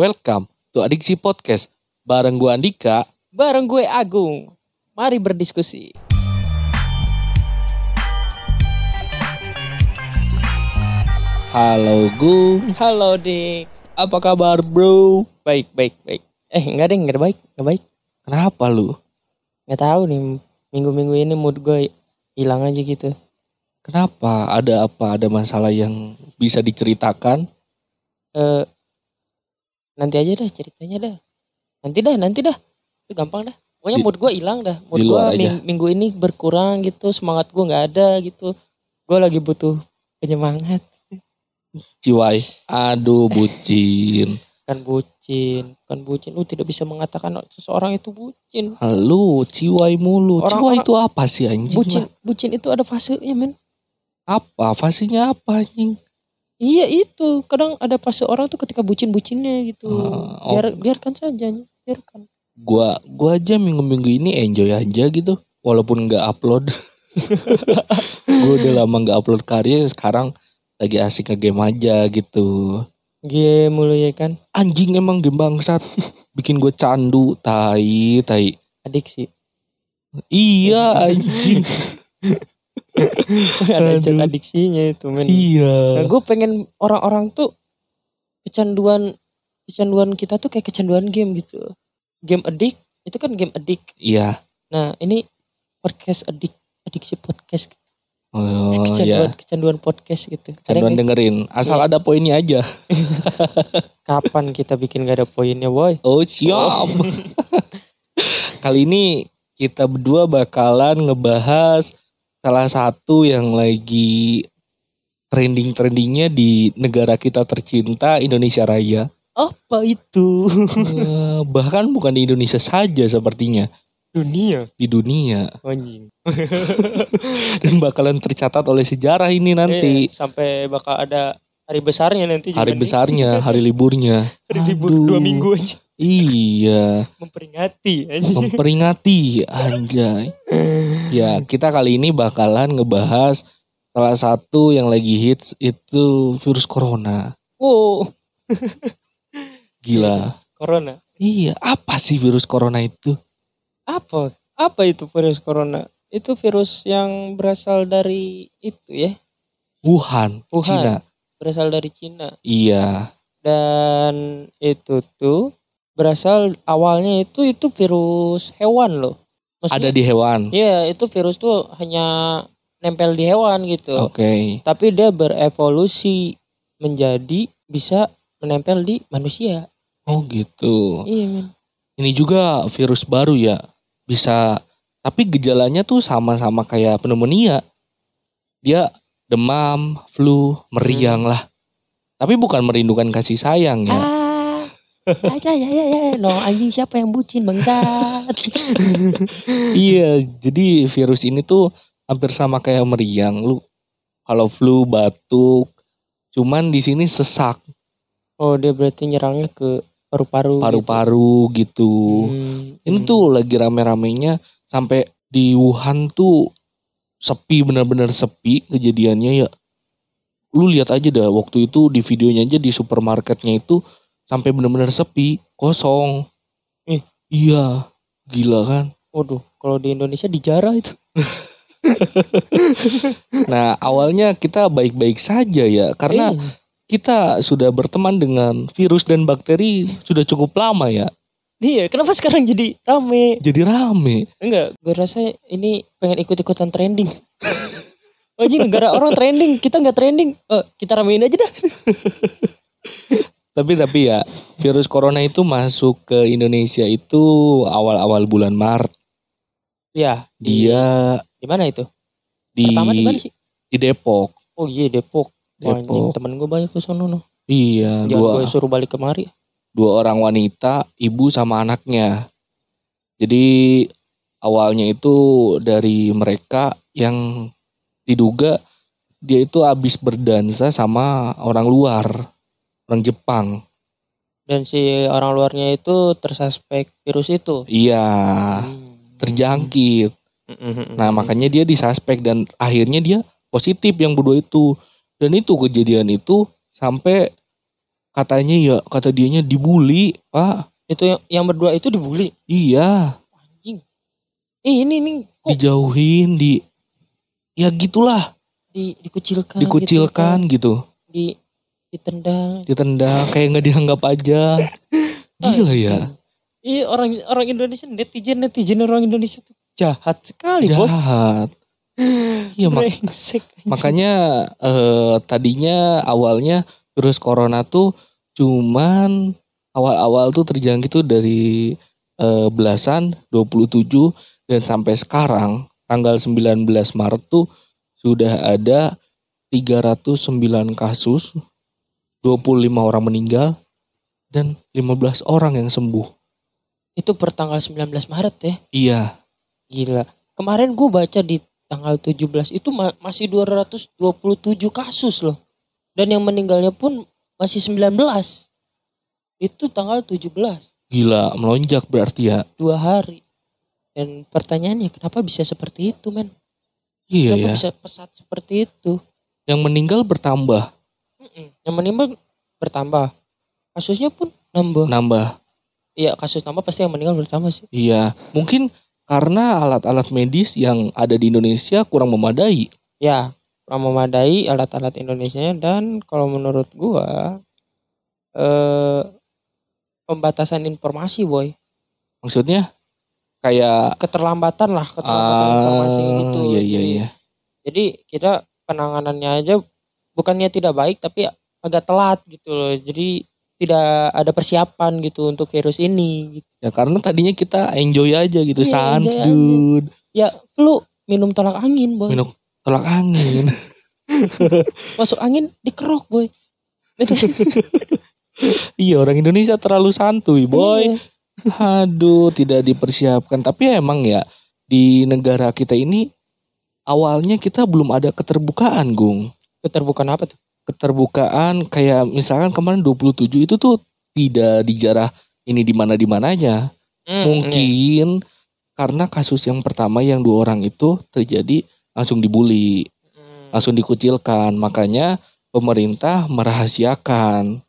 Welcome to Adiksi Podcast. Bareng gue Andika. Bareng gue Agung. Mari berdiskusi. Halo Gung. Halo Dik. Apa kabar bro? Baik, baik, baik. Eh, enggak deh, enggak baik, enggak baik. Kenapa lu? Enggak tahu nih, minggu-minggu ini mood gue hilang aja gitu. Kenapa? Ada apa? Ada masalah yang bisa diceritakan? Eh nanti aja dah ceritanya dah. Nanti dah, nanti dah. Itu gampang dah. Pokoknya Di- mood gue hilang dah. Mood gue ming- minggu ini berkurang gitu, semangat gue nggak ada gitu. Gue lagi butuh penyemangat. Ciwai. Aduh bucin. Kan bucin, kan bucin. Lu tidak bisa mengatakan seseorang itu bucin. Halo, ciwai mulu. Orang- ciwai orang- itu apa sih anjing? Bucin, lah? bucin itu ada fasenya men. Apa? Fasenya apa anjing? Iya itu kadang ada fase orang tuh ketika bucin-bucinnya gitu. Oh. Biar biarkan saja, biarkan. Gua gua aja minggu-minggu ini enjoy aja gitu. Walaupun nggak upload. gue udah lama nggak upload karya. Sekarang lagi asik nge-game aja gitu. Game mulu ya kan, Anjing emang game bangsat. Bikin gue candu. Tai, tai. adiksi. Iya anjing. ada chat adiksinya itu men. Nah, iya. gue pengen orang-orang tuh kecanduan kecanduan kita tuh kayak kecanduan game gitu. Game addict itu kan game addict. Iya. Nah ini podcast addict, adiksi podcast, Oh kecanduan iya. kecanduan podcast gitu. Canduan Kadang dengerin. Asal Iya. ada poinnya aja. kapan kita bikin gak ada poinnya boy? Oh siap. Kali ini kita berdua bakalan ngebahas salah satu yang lagi trending-trendingnya di negara kita tercinta Indonesia Raya. Apa itu? Eh, bahkan bukan di Indonesia saja sepertinya Dunia di dunia anjing. dan bakalan tercatat oleh sejarah ini nanti Iya, sampai bakal ada hari besarnya nanti juga hari nih. besarnya hari liburnya hari libur Aduh. dua minggu aja iya. Memperingati anjing. memperingati anjay. Ya kita kali ini bakalan ngebahas salah satu yang lagi hits itu virus corona. Wow. Gila. Virus corona. Iya apa sih virus corona itu? Apa? Apa itu virus corona? Itu virus yang berasal dari itu ya. Wuhan, Wuhan. Cina. Berasal dari Cina. Iya. Dan itu tuh berasal awalnya itu itu virus hewan loh. Ada Maksudnya, di hewan? Iya itu virus tuh hanya nempel di hewan gitu. Oke. Tapi dia berevolusi menjadi bisa menempel di manusia. oh gitu. Iya men. ini juga virus baru ya. Bisa tapi gejalanya tuh sama-sama kayak pneumonia. Dia demam flu meriang lah. Tapi bukan merindukan kasih sayang ya. Ah, aja ya ya ya. No anjing siapa yang bucin bangsat? iya jadi virus ini tuh hampir sama kayak meriang lu kalau flu batuk cuman di sini sesak oh dia berarti nyerangnya ke paru-paru. paru-paru gitu, Gitu. Hmm, ini hmm. tuh lagi rame-ramenya sampai di Wuhan tuh sepi benar-benar sepi kejadiannya ya. Lu lihat aja dah waktu itu di videonya aja di supermarketnya itu sampai benar-benar sepi, kosong. Ih. Iya, gila kan. Waduh, kalau di Indonesia dijarah itu. Nah, awalnya kita baik-baik saja ya karena Eh, kita sudah berteman dengan virus dan bakteri sudah cukup lama ya. iya, kenapa sekarang jadi rame? Jadi rame. Enggak, gue rasa ini pengen ikut-ikutan trending. Anjing negara orang trending, kita nggak trending. Oh, kita ramein aja dah. Tapi tapi ya virus corona itu masuk ke Indonesia itu awal-awal bulan Maret. Ya, di, Dia di mana itu? di Pertama di mana sih? di Depok. Oh iya Depok. Anjing Depok. temen gue banyak ke sono no. Iya, Jangan dua gue suruh balik kemari. dua orang wanita, ibu sama anaknya. Jadi awalnya itu dari mereka yang diduga dia itu habis berdansa sama orang luar, orang Jepang. Dan si orang luarnya itu tersuspek virus itu. Iya, Hmm. terjangkit. Mm-mm. Nah makanya dia disuspek dan akhirnya dia positif yang berdua itu. Dan itu kejadian itu sampai katanya ya kata dianya dibully, Pak. Itu yang, yang berdua itu dibully. Iya, Anjing. Eh ini nih kok dijauhin di ya gitulah, di, dikucilkan. dikucilkan gitu, gitu di ditendang. ditendang kayak nggak dianggap aja. Gila ya. Iya orang orang Indonesia netizen netizen orang Indonesia tuh jahat sekali bos. Jahat. Iya mak- makanya eh, tadinya awalnya virus corona tuh cuman awal-awal tuh terjangkit tuh dari eh, belasan 27 dan sampai sekarang tanggal 19 Maret tuh sudah ada 309 kasus 25 orang meninggal dan 15 orang yang sembuh. Itu per tanggal 19 Maret ya. Iya, Gila. Kemarin gue baca di tanggal 17 itu ma- masih 227 kasus loh. Dan yang meninggalnya pun masih 19. Itu tanggal 17. gila melonjak berarti ya. Dua hari. Dan pertanyaannya kenapa bisa seperti itu men? Iya kenapa ya. bisa pesat seperti itu? Yang meninggal bertambah, Mm-mm. Yang meninggal bertambah. Kasusnya pun nambah. nambah. Iya kasus nambah pasti yang meninggal bertambah sih. Iya, mungkin karena alat-alat medis yang ada di Indonesia kurang memadai. Ya kurang memadai alat-alat Indonesia dan kalau menurut gua eh pembatasan informasi boy Maksudnya kayak keterlambatan lah keterlambatan ah, informasi gitu Iya iya jadi, iya. jadi kita penanganannya aja bukannya tidak baik tapi agak telat gitu loh jadi tidak ada persiapan gitu untuk virus ini gitu. Ya karena tadinya kita enjoy aja gitu, Iya, sans enjoy aja. dude. ya flu minum tolak angin boy Minum tolak angin. masuk angin dikerok boy iya orang Indonesia terlalu santuy boy. Iya. Aduh tidak dipersiapkan. Tapi emang ya di negara kita ini awalnya kita belum ada keterbukaan, Gung. Keterbukaan apa tuh keterbukaan kayak misalkan kemarin 27 itu tuh tidak dijarah ini di mana di mananya. Hmm, iya. Mungkin karena kasus yang pertama yang dua orang itu terjadi langsung dibully, Hmm. langsung dikucilkan. Makanya pemerintah merahasiakan.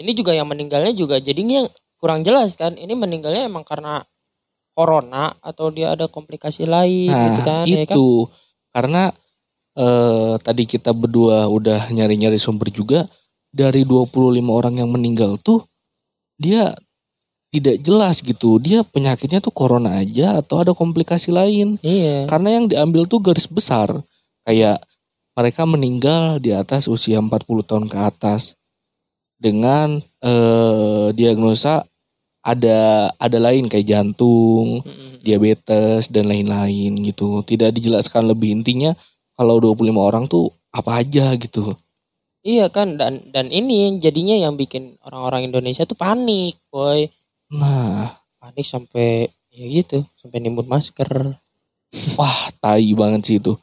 ini juga yang meninggalnya juga jadinya kurang jelas kan ini meninggalnya emang karena corona atau dia ada komplikasi lain Nah, gitu kan ya kan itu karena eh, tadi kita berdua udah nyari-nyari sumber juga dari 25 orang yang meninggal tuh dia tidak jelas gitu. Dia penyakitnya tuh corona aja atau ada komplikasi lain. iya Karena yang diambil tuh garis besar. Kayak mereka meninggal di atas usia 40 tahun ke atas. Dengan eh, diagnosa ada ada lain kayak jantung, diabetes dan lain-lain gitu. Tidak dijelaskan lebih intinya kalau 25 orang tuh apa aja gitu. iya kan dan dan ini jadinya yang bikin orang-orang Indonesia tuh panik boy. Nah, panik sampai ya gitu sampai nimbun masker. Wah tai banget sih itu.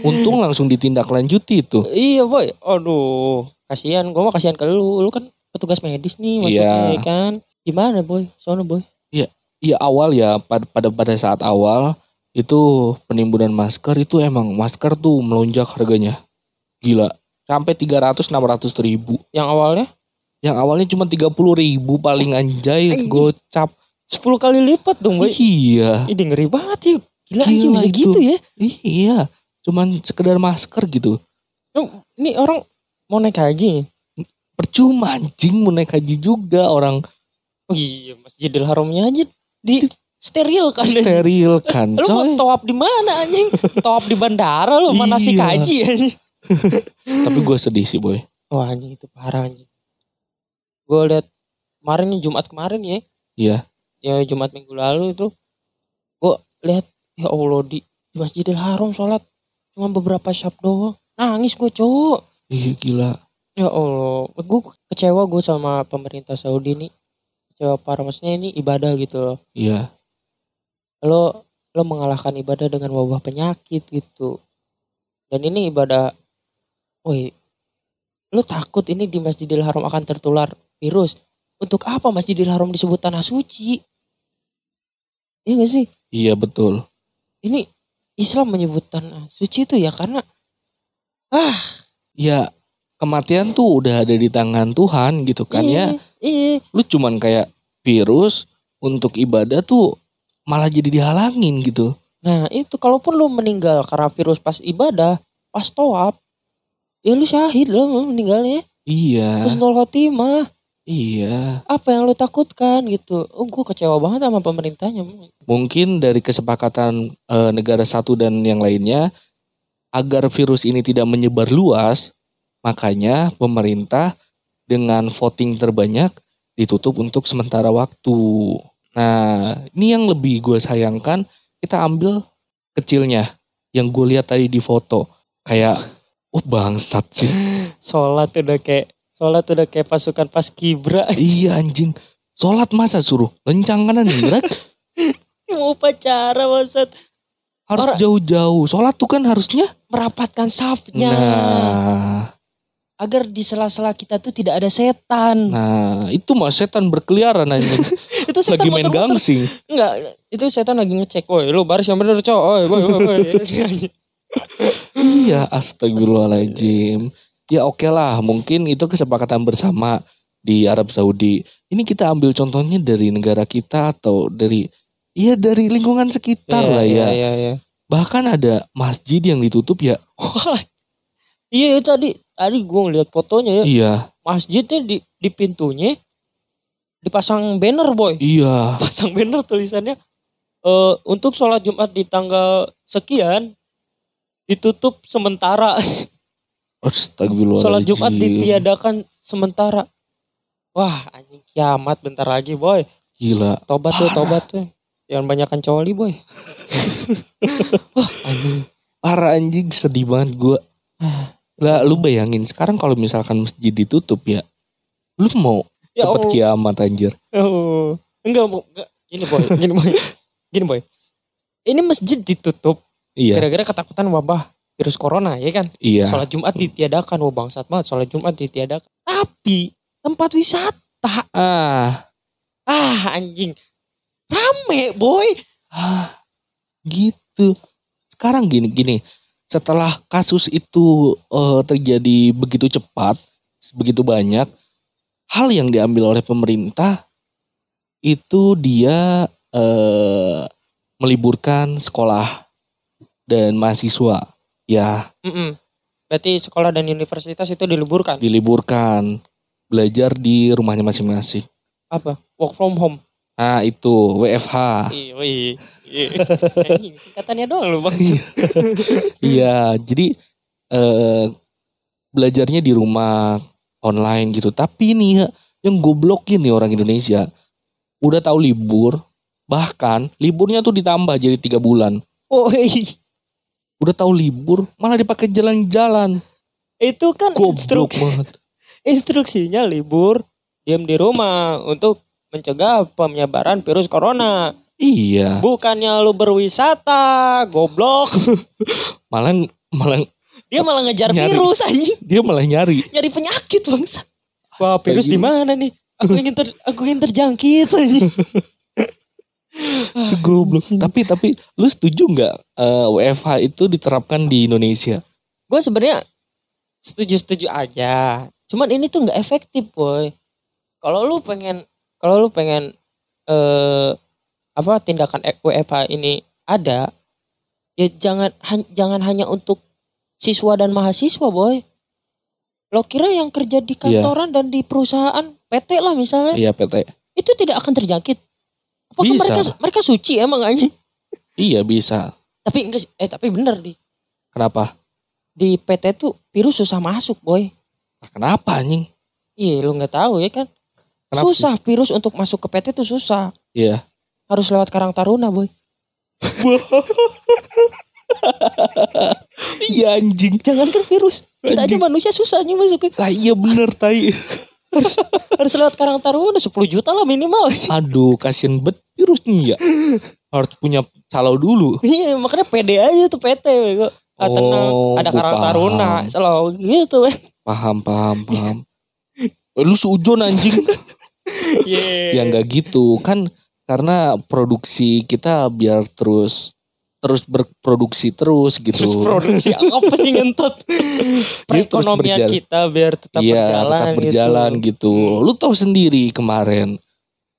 Untung langsung ditindaklanjuti itu. iya boy. Aduh kasihan. Gua mah kasihan ke lu. Lu kan petugas medis nih maksudnya Iya. ya kan? Gimana boy? Sono boy. Iya awal ya pada pada pada saat awal itu penimbunan masker itu emang masker tuh melonjak harganya. Gila. Sampai 300 600 ribu. yang awalnya Yang awalnya cuma 30 ribu paling anjay gocap. 10 kali lipat dong boy Iya. Ini ngeri banget sih. Gila, Gila anjing bisa itu. gitu ya. Iya. Cuman sekedar masker gitu. Ini orang mau naik haji. Percuma anjing mau naik haji juga orang Oh iya, Masjidil Haramnya aja di steril kan. steril kan Lu mau toap di mana anjing? toap di bandara lu mana sih Iya. haji anjing. Tapi gue sedih sih boy. Wah anjing itu parah anjing. Gue lihat kemarin Jumat kemarin ya. Iya. Ya Jumat minggu lalu itu. Gue lihat ya Allah di, di Masjidil Haram sholat cuma beberapa syab doang. Nangis gue cowok. Iya gila. Ya Allah, gue kecewa gue sama pemerintah Saudi nih. Kecewa parah maksudnya ini ibadah gitu loh. Iya. Lo lo mengalahkan ibadah dengan wabah penyakit gitu. Dan ini ibadah, woi, lo takut ini di Masjidil Haram akan tertular virus. Untuk apa Masjidil Haram disebut tanah suci? Iya gak sih? Iya betul. Ini Islam menyebut tanah suci itu ya karena ah Ya kematian tuh udah ada di tangan Tuhan gitu kan ya. Iya. Lu cuman kayak virus untuk ibadah tuh malah jadi dihalangin gitu. Nah itu kalaupun lu meninggal karena virus pas ibadah, pas toab, ya lu syahid lo meninggalnya. Iya. Husnul khotimah. Iya. Apa yang lu takutkan gitu. Oh gue kecewa banget sama pemerintahnya. Mungkin dari kesepakatan eh, negara satu dan yang lainnya agar virus ini tidak menyebar luas, makanya pemerintah dengan voting terbanyak ditutup untuk sementara waktu. Nah, ini yang lebih gue sayangkan, kita ambil kecilnya yang gue lihat tadi di foto. Kayak, oh bangsat sih. Sholat udah kayak sholat udah kayak pasukan pas kibra. iya anjing. Sholat masa suruh lencang kanan gerak Mau upacara maksud harus jauh-jauh. Sholat tuh kan harusnya. merapatkan safnya Nah, agar di sela-sela kita tuh tidak ada setan. nah itu mah setan berkeliaran anjing. itu setan Lagi main muter-muter. gangsing. Enggak, itu setan lagi ngecek. Woi, lu baris yang bener, cowok. Woi, woi, woi. Iya, astagfirullahaladzim. Ya oke lah, mungkin itu kesepakatan bersama di Arab Saudi. Ini kita ambil contohnya dari negara kita atau dari Iya dari lingkungan sekitar lah ya. Iya, iya. Bahkan ada masjid yang ditutup ya. Iya, tadi tadi gue ngeliat fotonya ya. Iya, Masjidnya di di pintunya dipasang banner, boy. iya. Pasang banner tulisannya eh untuk sholat Jumat di tanggal sekian ditutup sementara. Astagfirullahaladzim. sholat Jumat ditiadakan sementara. Wah, anjing kiamat bentar lagi, boy. Gila. Tobat tuh, tobat tuh. Jangan banyakan coli, boy. Anjing. Parah anjing sedih banget gue. Lah lu bayangin sekarang kalau misalkan masjid ditutup ya. Lu mau Ya cepet Allah. kiamat anjir. Oh, enggak, enggak. Gini boy, gini boy, gini boy. Ini masjid ditutup Iya, gara-gara ketakutan wabah virus corona, ya kan? iya. Sholat Jumat ditiadakan, wah bangsat banget. Sholat Jumat ditiadakan. Tapi tempat wisata, Ah, ah anjing, rame boy. ah, gitu. Sekarang gini gini. Setelah kasus itu eh, terjadi begitu cepat, begitu banyak, hal yang diambil oleh pemerintah itu dia eh, meliburkan sekolah dan mahasiswa. Ya, Mm-mm. Berarti sekolah dan universitas itu diliburkan. diliburkan belajar di rumahnya masing-masing. Apa? Work from home. Nah itu WFH. Iya, iya. iya. Singkatannya doang lu bang. Iya jadi eh, belajarnya di rumah online gitu. Tapi ini ya, yang goblokin nih orang Indonesia udah tahu libur bahkan liburnya tuh ditambah jadi tiga bulan. Oh, iya. Udah tahu libur malah dipakai jalan-jalan. itu kan Goblok instruksi. banget. instruksinya libur diam di rumah untuk mencegah penyebaran virus corona Iya bukannya lu berwisata goblok malah malah dia malah ngejar Nyari. virus anjing dia malah nyari. nyari penyakit bangsa wah virus di mana nih aku ingin ter aku ingin terjangkit anjing Itu goblok. tapi tapi lu setuju nggak eh, WFH itu diterapkan di Indonesia? gue sebenarnya setuju setuju aja cuman ini tuh nggak efektif boy kalau lu pengen kalau lu pengen eh apa tindakan WFH ini ada ya jangan jangan hanya untuk siswa dan mahasiswa boy lo kira yang kerja di kantoran dan di perusahaan PT lah misalnya Iya PT. itu tidak akan terjangkit apakah Bisa. mereka mereka suci emang anjing Iya bisa. tapi enggak sih- eh tapi bener di Kenapa? di PT tuh virus susah masuk boy Nah, kenapa anjing? Iya lu nggak tahu ya kan. Kenapa susah virus untuk masuk ke PT itu susah. Iya. Harus lewat Karang Taruna boy. Iya anjing. Jangan kan virus. Kita aja Anjing. manusia susah nih masuknya. Lah iya bener tai. Harus, harus lewat Karang Taruna 10 juta lah minimal. Aduh kasihan bet virusnya ya. Harus punya calo dulu. Iya makanya pede aja tuh PT. bego. Ah, tenang Oh, ada gua Karang paham. Taruna selalu gitu weh. Paham paham paham. Eh, Lu seujon anjing. Iya. ya nggak gitu kan karena produksi kita biar terus terus berproduksi terus gitu. Terus produksi apa sih ngentot? Terus Perekonomian kita biar tetap Iya, berjalan tetap berjalan gitu. gitu. Lu tahu sendiri kemarin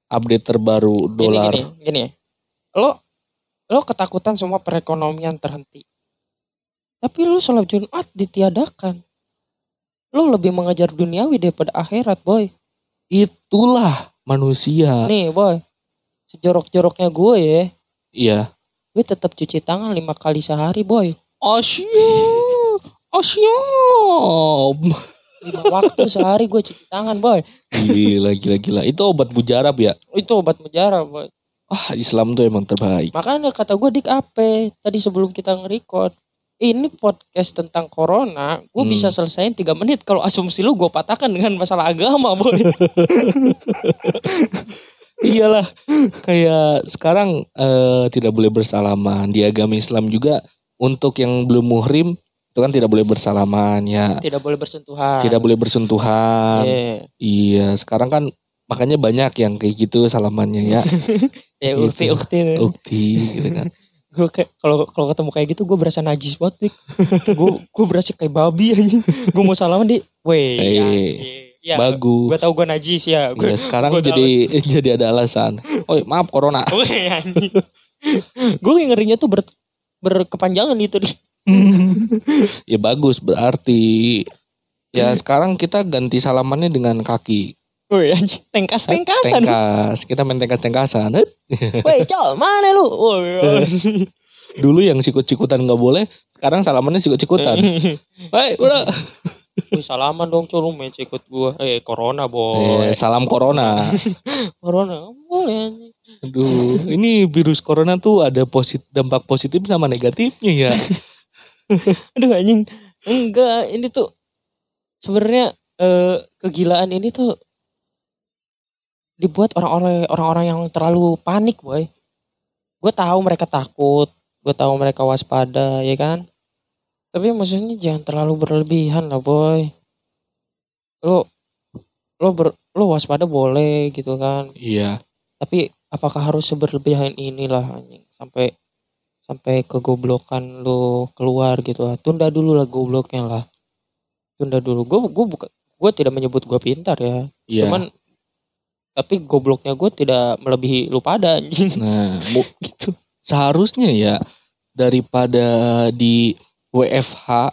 update terbaru Gini dolar. gini gini. Lo lo ketakutan semua perekonomian terhenti. Tapi lu sholat Jumat ditiadakan. Lo lebih mengejar duniawi daripada akhirat, boy. Itulah manusia. Nih, boy. Sejorok-joroknya gue ya, Iya. Gue tetap cuci tangan lima kali sehari, boy. Asyik. Asyik. Lima waktu sehari gue cuci tangan, boy. Gila, gila, gila. Itu obat bujarab ya? Itu obat mujarab, boy. Ah, Islam tuh emang terbaik. Makanya kata gue dik apa tadi sebelum kita nge-record. Ini podcast tentang corona, gue Hmm. bisa selesaiin 3 menit kalau asumsi lu gue patahkan dengan masalah agama, boy. Iyalah, kayak sekarang eh, tidak boleh bersalaman di agama Islam juga untuk yang belum muhrim itu kan tidak boleh bersalaman ya, Tidak boleh bersentuhan. tidak boleh bersentuhan. Iya. Iya, sekarang kan makanya banyak yang kayak gitu salamannya ya, Ya Gitu. ukti ukti. ukti gitu kan. Gue kayak kalau kalau ketemu kayak gitu gue berasa najis banget dik. Gue gue berasa kayak babi anjing. Gue mau salaman di, weh. Eh, ya, ya, Bagus. Gue tau gue najis ya. Iya, sekarang gua tahu. jadi jadi ada alasan. Oh, maaf corona. Gue ngerinya tuh ber, berkepanjangan itu dik. ya bagus berarti ya sekarang kita ganti salamannya dengan kaki. Anjing. Tengkas tengkasan. Tengkas, kita main tengkas-tengkasan. Het. Weh cok mana lu? Woi. Dulu yang sikut-sikutan nggak boleh, sekarang salamannya sikut-sikutan. Hei, udah. Wih salaman dong cok lu main ikut gue. Eh corona boy. Eh, salam corona. Corona boleh. Aduh, ini virus corona tuh ada posit dampak positif sama negatifnya ya. Aduh anjing. Enggak, ini tuh sebenarnya eh, kegilaan ini tuh dibuat orang-orang orang-orang yang terlalu panik, boy. Gue tahu mereka takut, gue tahu mereka waspada, ya kan? Tapi maksudnya jangan terlalu berlebihan lah, boy. Lo lo ber, lo waspada boleh gitu kan. Iya, Tapi apakah harus seberlebihan inilah anjing sampai sampai kegoblokan lo keluar gitu lah. Tunda dulu lah gobloknya lah. Tunda dulu. Gue gue buka gue tidak menyebut gue pintar ya. iya. Cuman tapi gobloknya gue tidak melebihi lu pada anjing. Nah, gitu. seharusnya ya daripada di WFH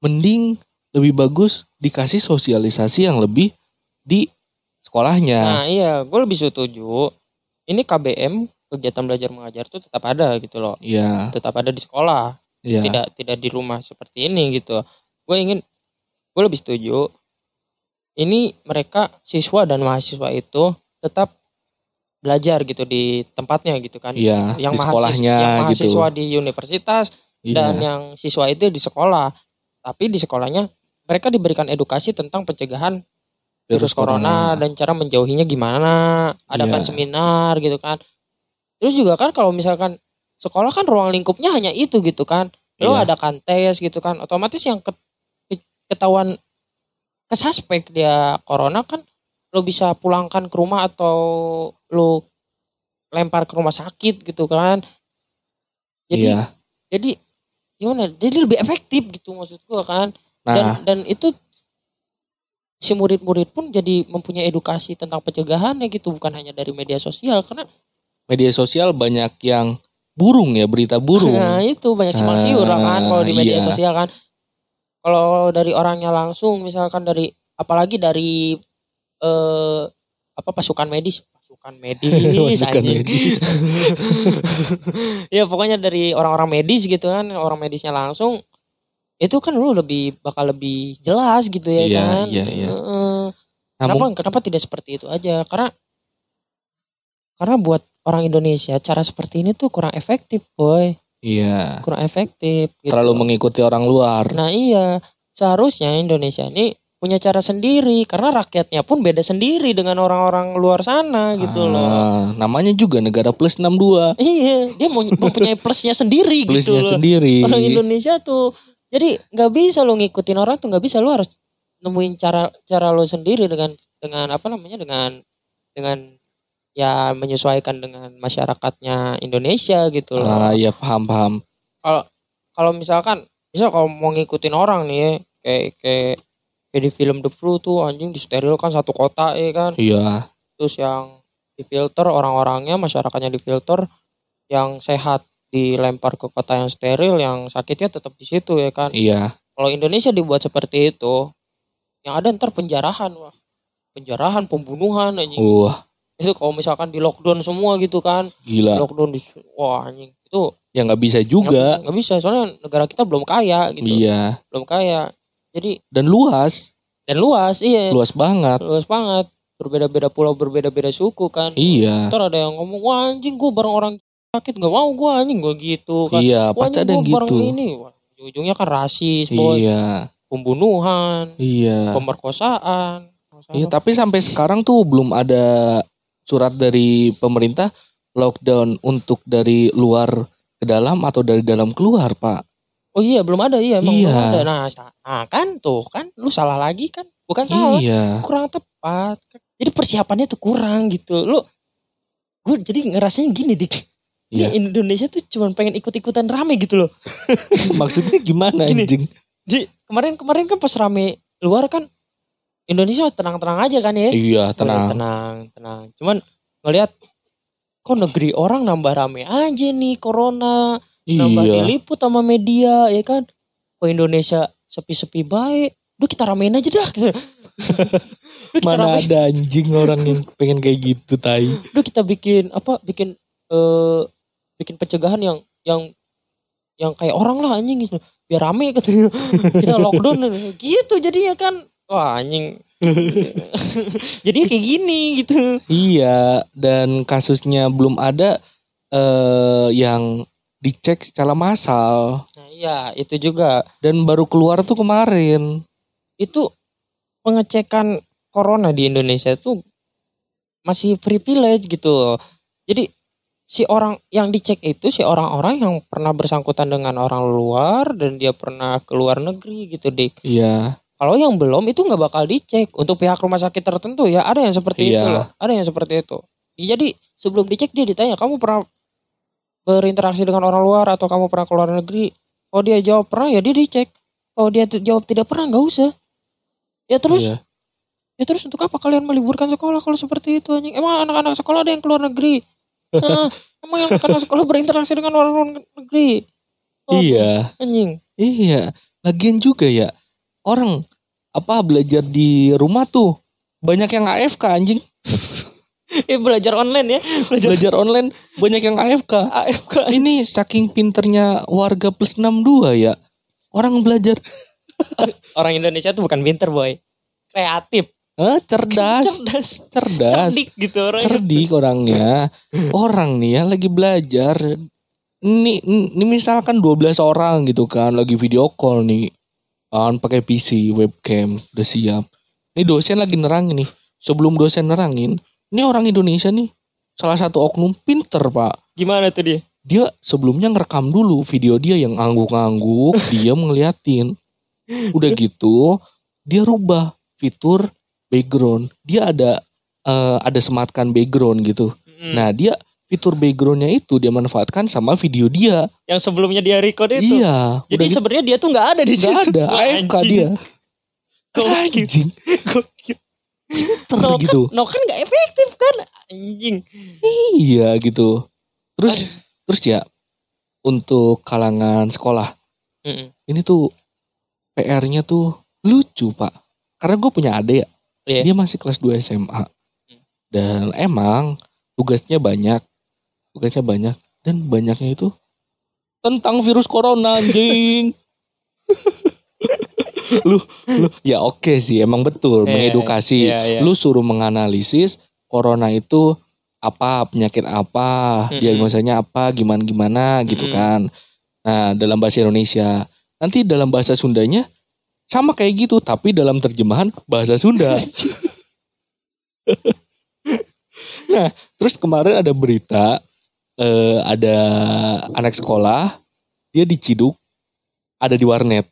mending lebih bagus dikasih sosialisasi yang lebih di sekolahnya. Nah iya gue lebih setuju. Ini KBM kegiatan belajar mengajar tuh tetap ada gitu loh. Iya, Tetap ada di sekolah. iya. tidak tidak di rumah seperti ini gitu. Gue ingin gue lebih setuju. Ini mereka siswa dan mahasiswa itu tetap belajar gitu di tempatnya gitu kan. Iya, yang di mahasiswa, sekolahnya yang gitu. mahasiswa di universitas Iya. dan yang siswa itu di sekolah. Tapi di sekolahnya mereka diberikan edukasi tentang pencegahan virus corona, dan cara menjauhinya gimana, adakan Iya. seminar gitu kan. Terus juga kan kalau misalkan sekolah kan ruang lingkupnya hanya itu gitu kan. Lo Iya. adakan tes gitu kan. Otomatis yang ke- ke- ketahuan kesaspek dia corona kan lo bisa pulangkan ke rumah atau lo lempar ke rumah sakit gitu kan. Jadi Iya. jadi gimana? Jadi lebih efektif gitu maksud gua kan Nah, dan dan itu si murid-murid pun jadi mempunyai edukasi tentang pencegahannya gitu bukan hanya dari media sosial karena media sosial banyak yang burung ya, berita burung. nah itu banyak simpang siur kan kalau di Ah, media iya. sosial kan kalau dari orangnya langsung misalkan dari apalagi dari eh apa pasukan medis pasukan medis Pasukan anjing. medis. ya pokoknya dari orang-orang medis gitu kan orang medisnya langsung itu kan lu lebih bakal lebih jelas gitu ya Iya, kan iya, iya. Namun kenapa kenapa tidak seperti itu aja karena karena buat orang Indonesia cara seperti ini tuh kurang efektif boy iya, kurang efektif gitu. terlalu mengikuti orang luar. nah iya seharusnya Indonesia ini punya cara sendiri karena rakyatnya pun beda sendiri dengan orang-orang luar sana gitu loh Ah, namanya juga negara plus 62. iya dia mau mempunyai plusnya sendiri gitu Plusnya loh sendiri. orang Indonesia tuh jadi nggak bisa lo ngikutin orang tuh nggak bisa lo harus nemuin cara cara lo sendiri dengan dengan apa namanya dengan dengan ya menyesuaikan dengan masyarakatnya Indonesia gitu loh. Ah, ya paham paham. Kalau misalkan misal kalau mau ngikutin orang nih ya, kayak kayak kayak di film The Flu tuh anjing disterilkan satu kota ya kan. Iya. Terus yang difilter orang-orangnya masyarakatnya difilter yang sehat dilempar ke kota yang steril yang sakitnya tetap di situ ya kan. Iya. Kalau Indonesia dibuat seperti itu, yang ada ntar penjarahan wah. Penjarahan, pembunuhan anjing. Wah, Itu kalau misalkan di lockdown semua gitu kan. gila. Lockdown di wah anjing. Itu Ya nggak bisa juga. nggak bisa soalnya negara kita belum kaya gitu. Iya. Belum kaya. Jadi Dan luas, dan luas, iya. luas banget. Luas banget. Berbeda-beda pulau, berbeda-beda suku kan. Iya. Ntar ada yang ngomong, wah anjing gue bareng orang sakit nggak mau gue anjing gue gitu kan. Iya, Wah, pasti ada yang gitu. Ini. Wah, ujungnya kan rasis, boy. Iya. Pembunuhan, Iya. pemerkosaan. Iya, tapi sampai sekarang tuh belum ada surat dari pemerintah lockdown untuk dari luar ke dalam atau dari dalam keluar, Pak. Oh iya belum ada iya emang Iya. belum ada. Nah, nah kan tuh kan lu salah lagi kan. Bukan salah, Iya. kurang tepat. Jadi persiapannya tuh kurang gitu. Lu gue jadi ngerasanya gini dik. Iya. Ini Indonesia tuh cuma pengen ikut-ikutan rame gitu loh. Maksudnya gimana Gini. anjing? Jadi kemarin-kemarin kan pas rame luar kan Indonesia tenang-tenang aja kan ya. Iya, Oh, tenang. tenang, tenang. Cuman ngelihat kok negeri orang nambah rame aja nih corona, nambah Iya. diliput sama media ya kan. Kok Indonesia sepi-sepi baik. Duh kita ramein aja dah. Duh kita Mana ramein. ada anjing orang yang pengen kayak gitu, tai. Duh kita bikin apa? Bikin eh bikin pencegahan yang yang yang kayak orang lah anjing gitu. Biar rame katanya. kita lockdown gitu jadinya kan. Wah anjing. Jadi kayak gini gitu. Iya, dan kasusnya belum ada eh yang dicek secara massal Nah iya itu juga. dan baru keluar tuh kemarin. Itu pengecekan corona di Indonesia tuh masih privilege gitu. Jadi si orang yang dicek itu si orang-orang yang pernah bersangkutan dengan orang luar dan dia pernah ke luar negeri gitu dik. Iya. Kalau yang belum itu nggak bakal dicek untuk pihak rumah sakit tertentu ya ada yang seperti Iya. itu loh. Ada yang seperti itu. Jadi sebelum dicek dia ditanya kamu pernah berinteraksi dengan orang luar atau kamu pernah ke luar negeri? Kalau dia jawab pernah ya dia dicek. Kalau dia t- jawab tidak pernah nggak usah. Ya terus Iya. ya terus untuk apa kalian meliburkan sekolah kalau seperti itu anjing? Emang anak-anak sekolah ada yang keluar negeri? Hah? emang yang anak-anak sekolah berinteraksi dengan orang luar negeri? Oh, Iya. Anjing. Iya. Lagian juga ya orang apa belajar di rumah tuh banyak yang AFK anjing. Eh belajar online ya. Belajar Belajar online banyak yang AFK. AFK. Ini saking pinternya warga plus 62 ya. Orang belajar Orang Indonesia tuh bukan pinter boy. Kreatif. eh, cerdas, cerdas, cerdas, cerdik gitu orang. cerdik orangnya. Orang nih ya lagi belajar. Ini, ini misalkan 12 orang gitu kan lagi video call nih. Kan pakai PC, webcam, udah siap. Ini dosen lagi nerangin nih. Sebelum dosen nerangin, ini orang Indonesia nih. Salah satu oknum pinter, Pak. Gimana tuh dia? Dia sebelumnya ngerekam dulu video dia yang ngangguk-ngangguk, dia ngeliatin. Udah gitu, dia rubah fitur background. Dia ada eh, ada sematkan background gitu. Hmm. Nah, dia fitur backgroundnya itu dia manfaatkan sama video dia. yang sebelumnya dia record itu. Iya. Jadi gitu, sebenarnya dia tuh nggak ada di situ. nggak ada AFK dia. Gokil. Anjing. Pinter No gitu. kan, no kan nggak efektif kan? Anjing. Iya gitu. Terus terus ya untuk kalangan sekolah Mm-mm. ini tuh PR-nya tuh lucu pak. Karena gue punya adik ya, Iya. dia masih kelas 2 SMA. Dan emang tugasnya banyak, tugasnya banyak dan banyaknya itu tentang virus corona anjing. lu lu ya oke sih emang betul Iya, mengedukasi. iya, iya. Lu suruh menganalisis corona itu apa penyakit apa, Mm-mm. diagnosanya apa, gimana gimana gitu Mm-mm. kan. Nah, dalam bahasa Indonesia. Nanti dalam bahasa Sundanya sama kayak gitu, tapi dalam terjemahan bahasa Sunda. nah, terus kemarin ada berita eh, ada anak sekolah dia diciduk ada di warnet.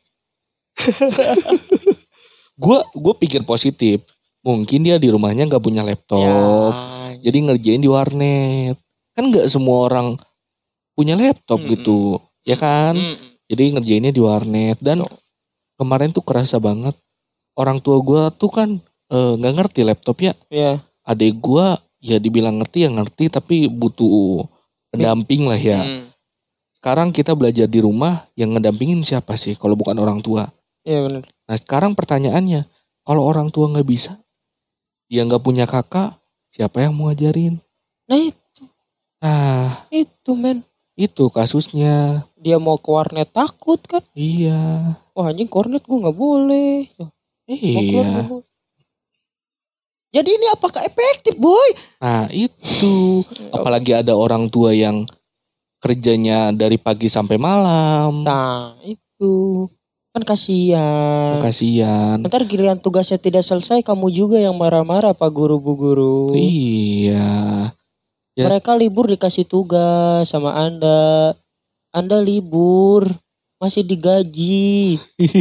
Gua gue pikir positif. Mungkin dia di rumahnya nggak punya laptop. Ya, Jadi ngerjain di warnet. Kan nggak semua orang punya laptop Mm-mm. gitu, ya kan? Mm-mm. Jadi ngerjainnya di warnet dan Betul. kemarin tuh kerasa banget orang tua gua tuh kan eh, nggak ngerti laptop ya. Ya. Adik gua ya dibilang ngerti ya ngerti tapi butuh pendamping lah ya. Mm. Sekarang kita belajar di rumah yang ngedampingin siapa sih kalau bukan orang tua? Iya benar. Nah sekarang pertanyaannya, kalau orang tua nggak bisa, dia nggak punya kakak, siapa yang mau ngajarin? Nah itu, Nah itu men. itu kasusnya. Dia mau ke warnet takut kan? Iya, Wah anjing kornet gue nggak boleh. Iya. boleh. Jadi ini apakah efektif boy? Nah itu, apalagi ada orang tua yang kerjanya dari pagi sampai malam, Nah itu kan kasihan. kasihan. Ntar giliran tugasnya tidak selesai kamu juga yang marah-marah pak guru bu guru. Iya, Ya. Mereka libur dikasih tugas sama anda. Anda libur masih digaji.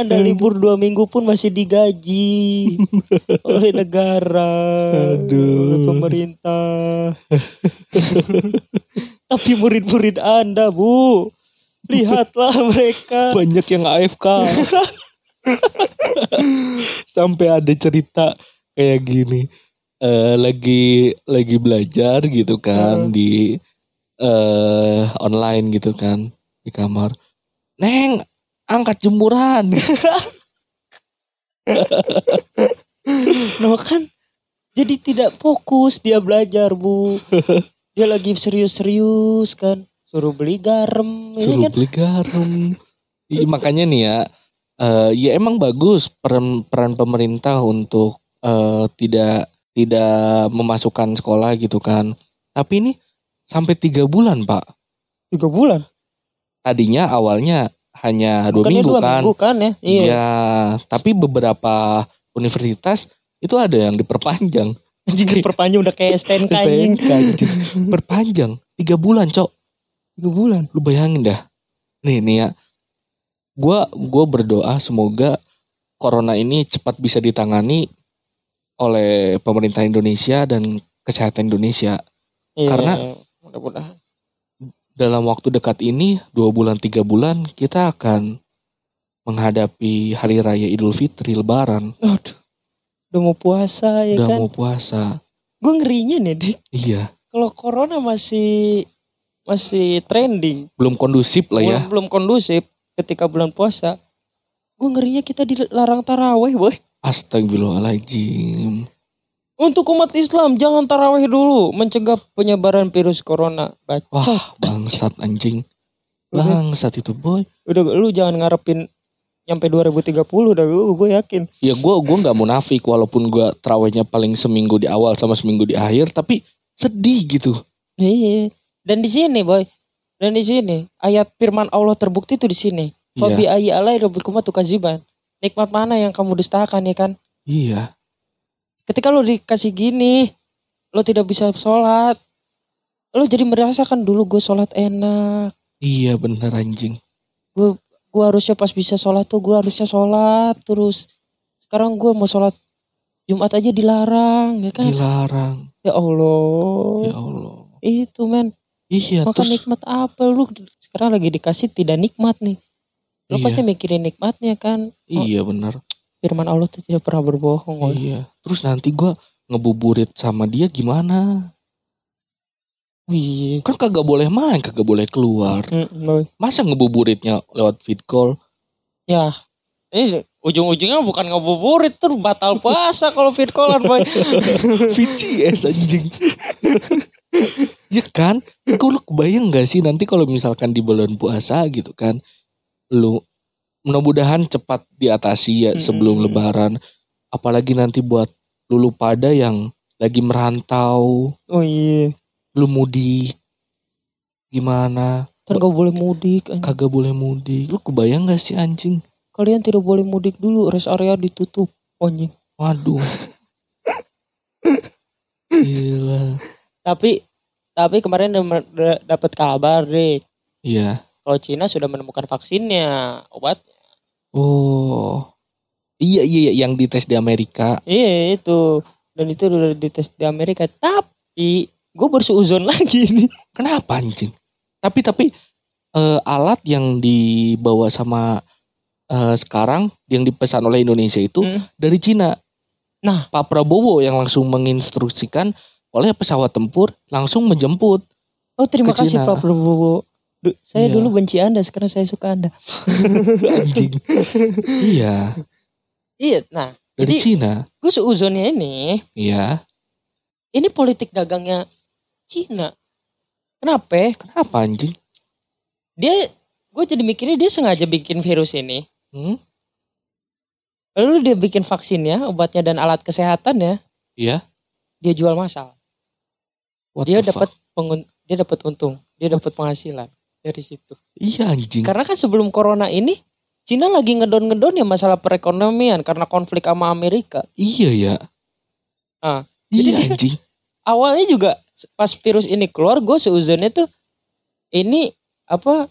anda libur dua minggu pun masih digaji oleh negara, oleh Aduh. pemerintah. Tapi murid-murid anda bu, lihatlah mereka. banyak yang AFK. Sampai ada cerita kayak gini. eh lagi lagi belajar gitu kan di eh online gitu kan di kamar. Neng, angkat jemuran. Nah kan jadi tidak fokus dia belajar bu. Dia lagi serius-serius kan. Suruh beli garam. Ini Suruh kan beli garam. Iya, makanya nih ya, eh, ya emang bagus peran peran pemerintah untuk eh, tidak tidak memasukkan sekolah gitu kan. Tapi ini sampai tiga bulan pak. tiga bulan. Tadinya awalnya hanya dua Bukannya minggu dua kan. minggu kan ya? Iya. Iya, tapi beberapa universitas itu ada yang diperpanjang. Anjing perpanjang udah kayak. STNK, anjing. Perpanjang tiga bulan cok. Tiga bulan. Lu bayangin dah. Nih nih ya. Gua gua berdoa semoga corona ini cepat bisa ditangani oleh pemerintah Indonesia dan kesehatan Indonesia. Iya, Karena- mudah-mudahan. Dalam waktu dekat ini dua bulan tiga bulan kita akan menghadapi hari raya Idul Fitri Lebaran. Aduh. Udah mau puasa ya Udah kan. mau puasa. Gue ngerinya nih dik. Iya. Kalau corona masih masih trending. Belum kondusif lah ya. belum, belum kondusif ketika bulan puasa. Gue ngerinya kita dilarang taraweh boy. Astagfirullahaladzim. Untuk umat Islam jangan taraweh dulu mencegah penyebaran virus corona. Bacot. Wah bangsat anjing. Bangsat itu boy. Udah lu jangan ngarepin nyampe 2030 udah gue, gue yakin. Ya gue gua nggak munafik walaupun gue terawihnya paling seminggu di awal sama seminggu di akhir. Tapi sedih gitu. Iya. Dan di sini boy. Dan di sini ayat firman Allah terbukti itu di sini. Iya. Fabi ayi alai rabbikum tukaziban. Nikmat mana yang kamu dustakan ya kan? Iya. Ketika lo dikasih gini, lo tidak bisa sholat. Lo jadi merasakan dulu gue sholat enak. Iya bener anjing. Gue harusnya pas bisa sholat tuh gue harusnya sholat terus. Sekarang gue mau sholat Jumat aja dilarang ya kan? Dilarang. Ya Allah. Ya Allah. Itu men. Iya Maka terus. nikmat apa lu sekarang lagi dikasih tidak nikmat nih. Lo Iya. pasti mikirin nikmatnya kan. Oh, Iya bener. firman Allah tuh tidak pernah berbohong. woy. Iya. Terus nanti gue ngebuburit sama dia gimana? Wih. Kan kagak boleh main, kagak boleh keluar. Mm, woy. Masa ngebuburitnya lewat feed call? Ya. Ini ujung-ujungnya bukan ngabuburit tuh batal puasa kalau fit callan boy. VCS anjing. ya kan? Kau lu kebayang gak sih nanti kalau misalkan di bulan puasa gitu kan. Lu mudah-mudahan cepat diatasi ya sebelum Mm-mm. lebaran. Apalagi nanti buat lulu pada yang lagi merantau, Oh iya. lu mudik. Gimana? Kan gak boleh mudik. anjing. Kagak boleh mudik. Lu kebayang gak sih anjing? Kalian tidak boleh mudik dulu. Rest area ditutup. Anjing. Waduh. Gila. Tapi tapi kemarin dapat kabar deh. Iya. Kalau Cina sudah menemukan vaksinnya, obat. Oh. Iya iya iya, yang dites di Amerika. Iya itu. Dan itu udah dites di Amerika. Tapi gue bersuuzon lagi nih. Kenapa anjing? Tapi tapi eh, alat yang dibawa sama eh, sekarang yang dipesan oleh Indonesia itu Hmm. dari Cina. Nah. Pak Prabowo yang langsung menginstruksikan oleh pesawat tempur langsung menjemput. Oh terima kasih Cina. Pak Prabowo. Du- saya Iya. dulu benci Anda, sekarang saya suka Anda. Iya, Iya, nah dari Jadi- Cina. gue seuzonnya ini, Iya. ini politik dagangnya Cina. Kenapa? Kenapa anjing? Dia, gue jadi mikirnya dia sengaja bikin virus ini. Hmm? Lalu dia bikin vaksinnya, obatnya dan alat kesehatannya, Iya. dia jual massal. What Dia dapat pengun, dia dapat untung, dia dapat penghasilan dari situ. Iya anjing. Karena kan sebelum corona ini, Cina lagi ngedon-ngedon ya masalah perekonomian karena konflik sama Amerika. Iya ya. Ah, Iya jadi dia- anjing. awalnya juga pas virus ini keluar gue seuzonnya tuh ini apa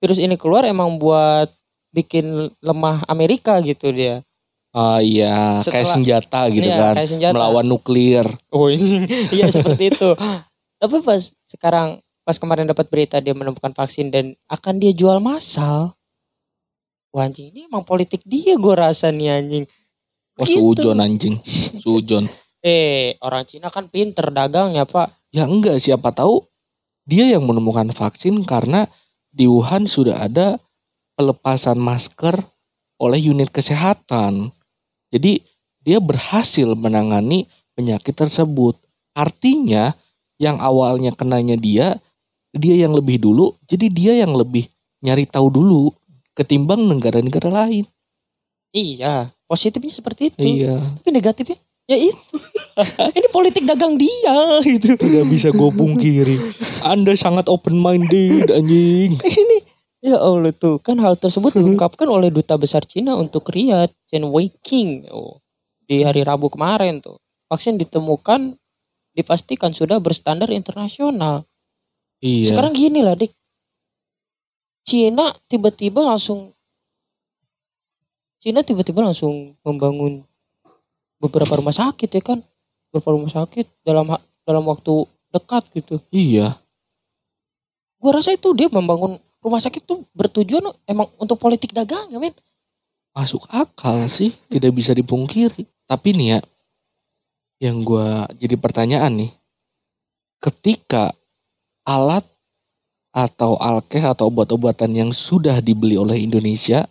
virus ini keluar emang buat bikin lemah Amerika gitu dia. Ah iya, kayak Setelah- senjata gitu Iya, kan. kayak senjata. Melawan nuklir. Oh iya seperti itu. Tapi pas sekarang pas kemarin dapat berita dia menemukan vaksin dan akan dia jual massal. Wah anjing ini emang politik dia gue rasa nih anjing. Wah, Gitu. sujon anjing. Sujon. Eh orang Cina kan pinter dagang ya pak. Ya enggak, siapa tahu dia yang menemukan vaksin karena di Wuhan sudah ada pelepasan masker oleh unit kesehatan. Jadi dia berhasil menangani penyakit tersebut. Artinya yang awalnya kenanya dia, dia yang lebih dulu, jadi dia yang lebih nyari tahu dulu ketimbang negara-negara lain. Iya positifnya seperti itu. Iya. Tapi negatifnya ya itu. ini politik dagang dia gitu. Tidak bisa gue pungkiri. Anda sangat open minded anjing. ini ya Allah tuh kan hal tersebut diungkapkan oleh duta besar Cina untuk Riyadh Chen Weiqing oh, di hari Rabu kemarin tuh. Vaksin ditemukan dipastikan sudah berstandar internasional. Iya. Sekarang gini lah dik. Cina tiba-tiba langsung Cina tiba-tiba langsung membangun beberapa rumah sakit ya kan. Beberapa rumah sakit dalam dalam waktu dekat gitu. Iya. Gua rasa itu dia membangun rumah sakit tuh bertujuan emang untuk politik dagang ya men. Masuk akal sih, tidak bisa dipungkiri. Tapi nih ya, yang gua jadi pertanyaan nih, ketika alat atau alkes atau obat-obatan yang sudah dibeli oleh Indonesia,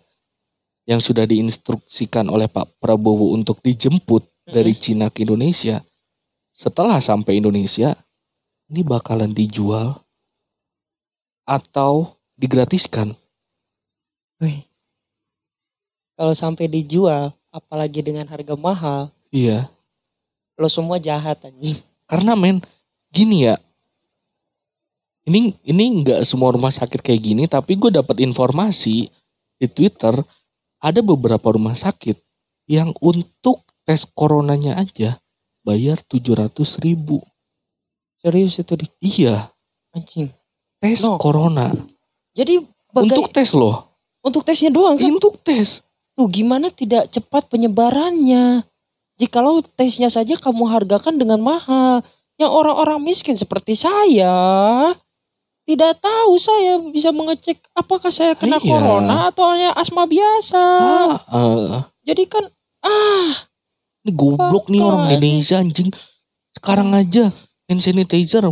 yang sudah diinstruksikan oleh Pak Prabowo untuk dijemput dari Cina ke Indonesia, setelah sampai Indonesia, ini bakalan dijual atau digratiskan. Wih. Kalau sampai dijual apalagi dengan harga mahal, Iya. lo semua jahat anjing. Karena men, gini ya. Ini ini nggak semua rumah sakit kayak gini, tapi gue dapat informasi di Twitter ada beberapa rumah sakit yang untuk tes coronanya aja bayar 700 ribu. Serius itu di Iya, anjing. tes No. corona. Jadi bagai, Untuk tes loh, untuk tesnya doang kan. untuk tes. Tuh gimana tidak cepat penyebarannya? Jikalau tesnya saja kamu hargakan dengan mahal. Yang orang-orang miskin seperti saya tidak tahu saya bisa mengecek apakah saya kena Iya. corona atau hanya asma biasa. Ah, eh, Jadi kan ah ini goblok nih orang? Indonesia anjing. Sekarang aja hand sanitizer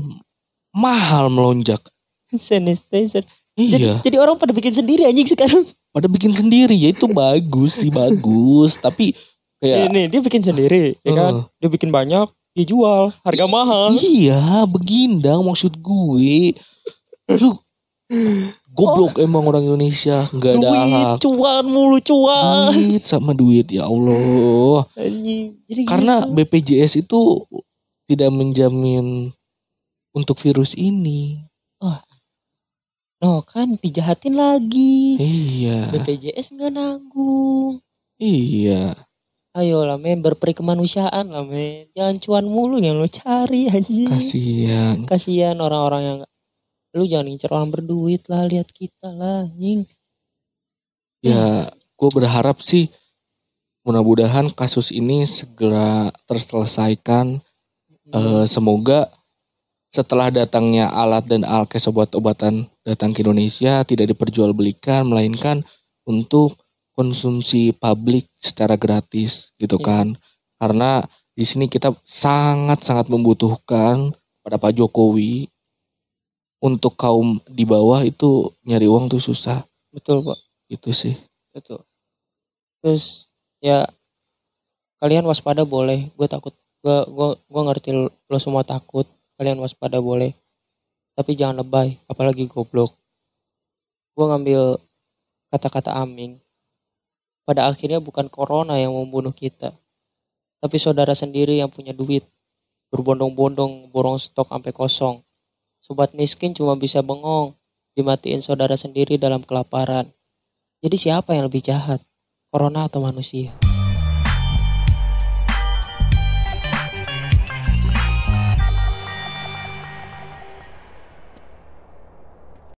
mahal melonjak. sanitizer. Jadi, Iya. jadi orang pada bikin sendiri anjing sekarang. pada bikin sendiri ya itu bagus sih bagus tapi kayak Ini dia bikin sendiri, ya kan? Dia bikin banyak, dia jual harga mahal. iya begindang maksud gue lu goblok emang orang Indonesia nggak ada Duit, cuan mulu cuan. duit sama duit ya Allah Anjing. Jadi karena gitu. BPJS itu tidak menjamin untuk virus ini No kan dijahatin lagi. iya BPJS nggak nanggung. iya Ayo lah men berperi kemanusiaan lah men. Jangan cuan mulu yang lo cari anjing. kasihan Kasihan orang-orang yang lu jangan ngincer orang berduit lah lihat kita lah anjing. ya gue berharap sih mudah-mudahan kasus ini segera terselesaikan. Eh, semoga setelah datangnya alat dan alkes obat-obatan datang ke Indonesia tidak diperjualbelikan melainkan untuk konsumsi publik secara gratis gitu Iya. kan. Karena di sini kita sangat-sangat membutuhkan pada Pak Jokowi untuk kaum di bawah itu nyari uang tuh susah Betul pak. gitu sih. Betul. Terus ya kalian waspada boleh. Gue takut. Gue gua gua ngerti lo semua takut. Kalian waspada boleh. Tapi jangan lebay. Apalagi goblok. Gue ngambil kata-kata Aming. Pada akhirnya bukan corona yang membunuh kita. Tapi saudara sendiri yang punya duit. Berbondong-bondong borong stok sampai kosong. Sobat miskin cuma bisa bengong. Dimatiin saudara sendiri dalam kelaparan. Jadi siapa yang lebih jahat? Corona atau manusia?